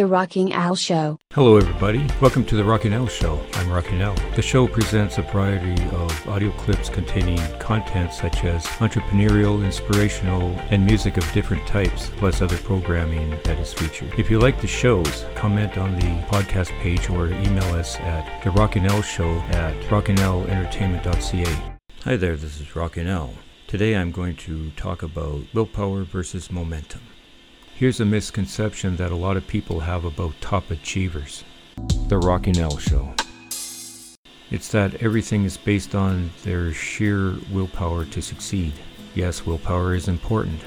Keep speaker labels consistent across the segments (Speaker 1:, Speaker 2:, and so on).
Speaker 1: The Rocking Al Show.
Speaker 2: Hello, everybody. Welcome to The Rocking Al Show. I'm Rocking Al. The show presents a variety of audio clips containing content such as entrepreneurial, inspirational, and music of different types, plus other programming that is featured. If you like the shows, comment on the podcast page or email us at The Rocking Al Show at rockingentertainment.ca. Hi there, this is Rocking Al. Today I'm going to talk about willpower versus momentum. Here's a misconception that a lot of people have about top achievers the Rocking Al Show. It's that everything is based on their sheer willpower to succeed. Yes, willpower is important.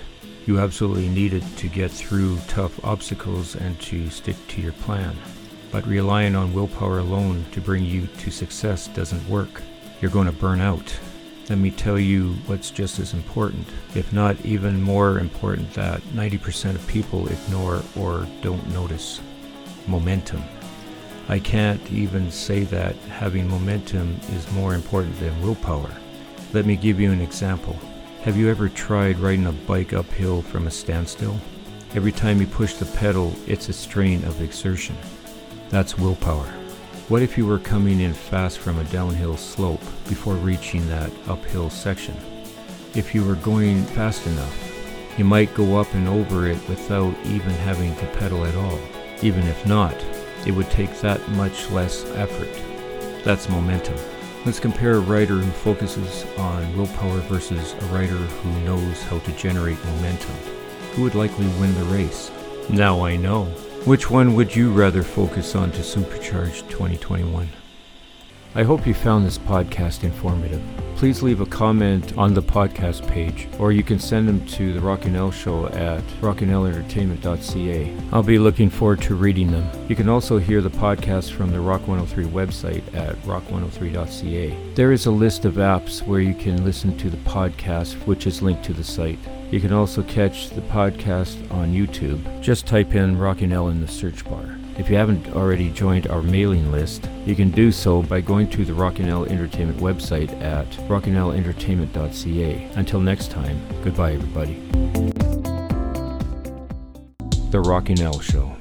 Speaker 2: You absolutely need it to get through tough obstacles and to stick to your plan. But relying on willpower alone to bring you to success doesn't work. You're going to burn out let me tell you what's just as important, if not even more important, that 90% of people ignore or don't notice momentum. I can't even say that having momentum is more important than willpower. Let me give you an example. Have you ever tried riding a bike uphill from a standstill? Every time you push the pedal, it's a strain of exertion. That's willpower. What if you were coming in fast from a downhill slope before reaching that uphill section? If you were going fast enough, you might go up and over it without even having to pedal at all. Even if not, it would take that much less effort. That's momentum. Let's compare a rider who focuses on willpower versus a rider who knows how to generate momentum. Who would likely win the race? Now I know. Which one would you rather focus on to supercharge 2021? I hope you found this podcast informative. Please leave a comment on the podcast page, or you can send them to the Rocking Al Show at rockingentertainment.ca. I'll be looking forward to reading them. You can also hear the podcast from the Rock 103 website at rock103.ca. There is a list of apps where you can listen to the podcast, which is linked to the site. You can also catch the podcast on YouTube. Just type in Rocking Al in the search bar. If you haven't already joined our mailing list, you can do so by going to the Rocking Al Entertainment website at rockingentertainment.ca. Until next time, goodbye everybody. The Rocking Al Show.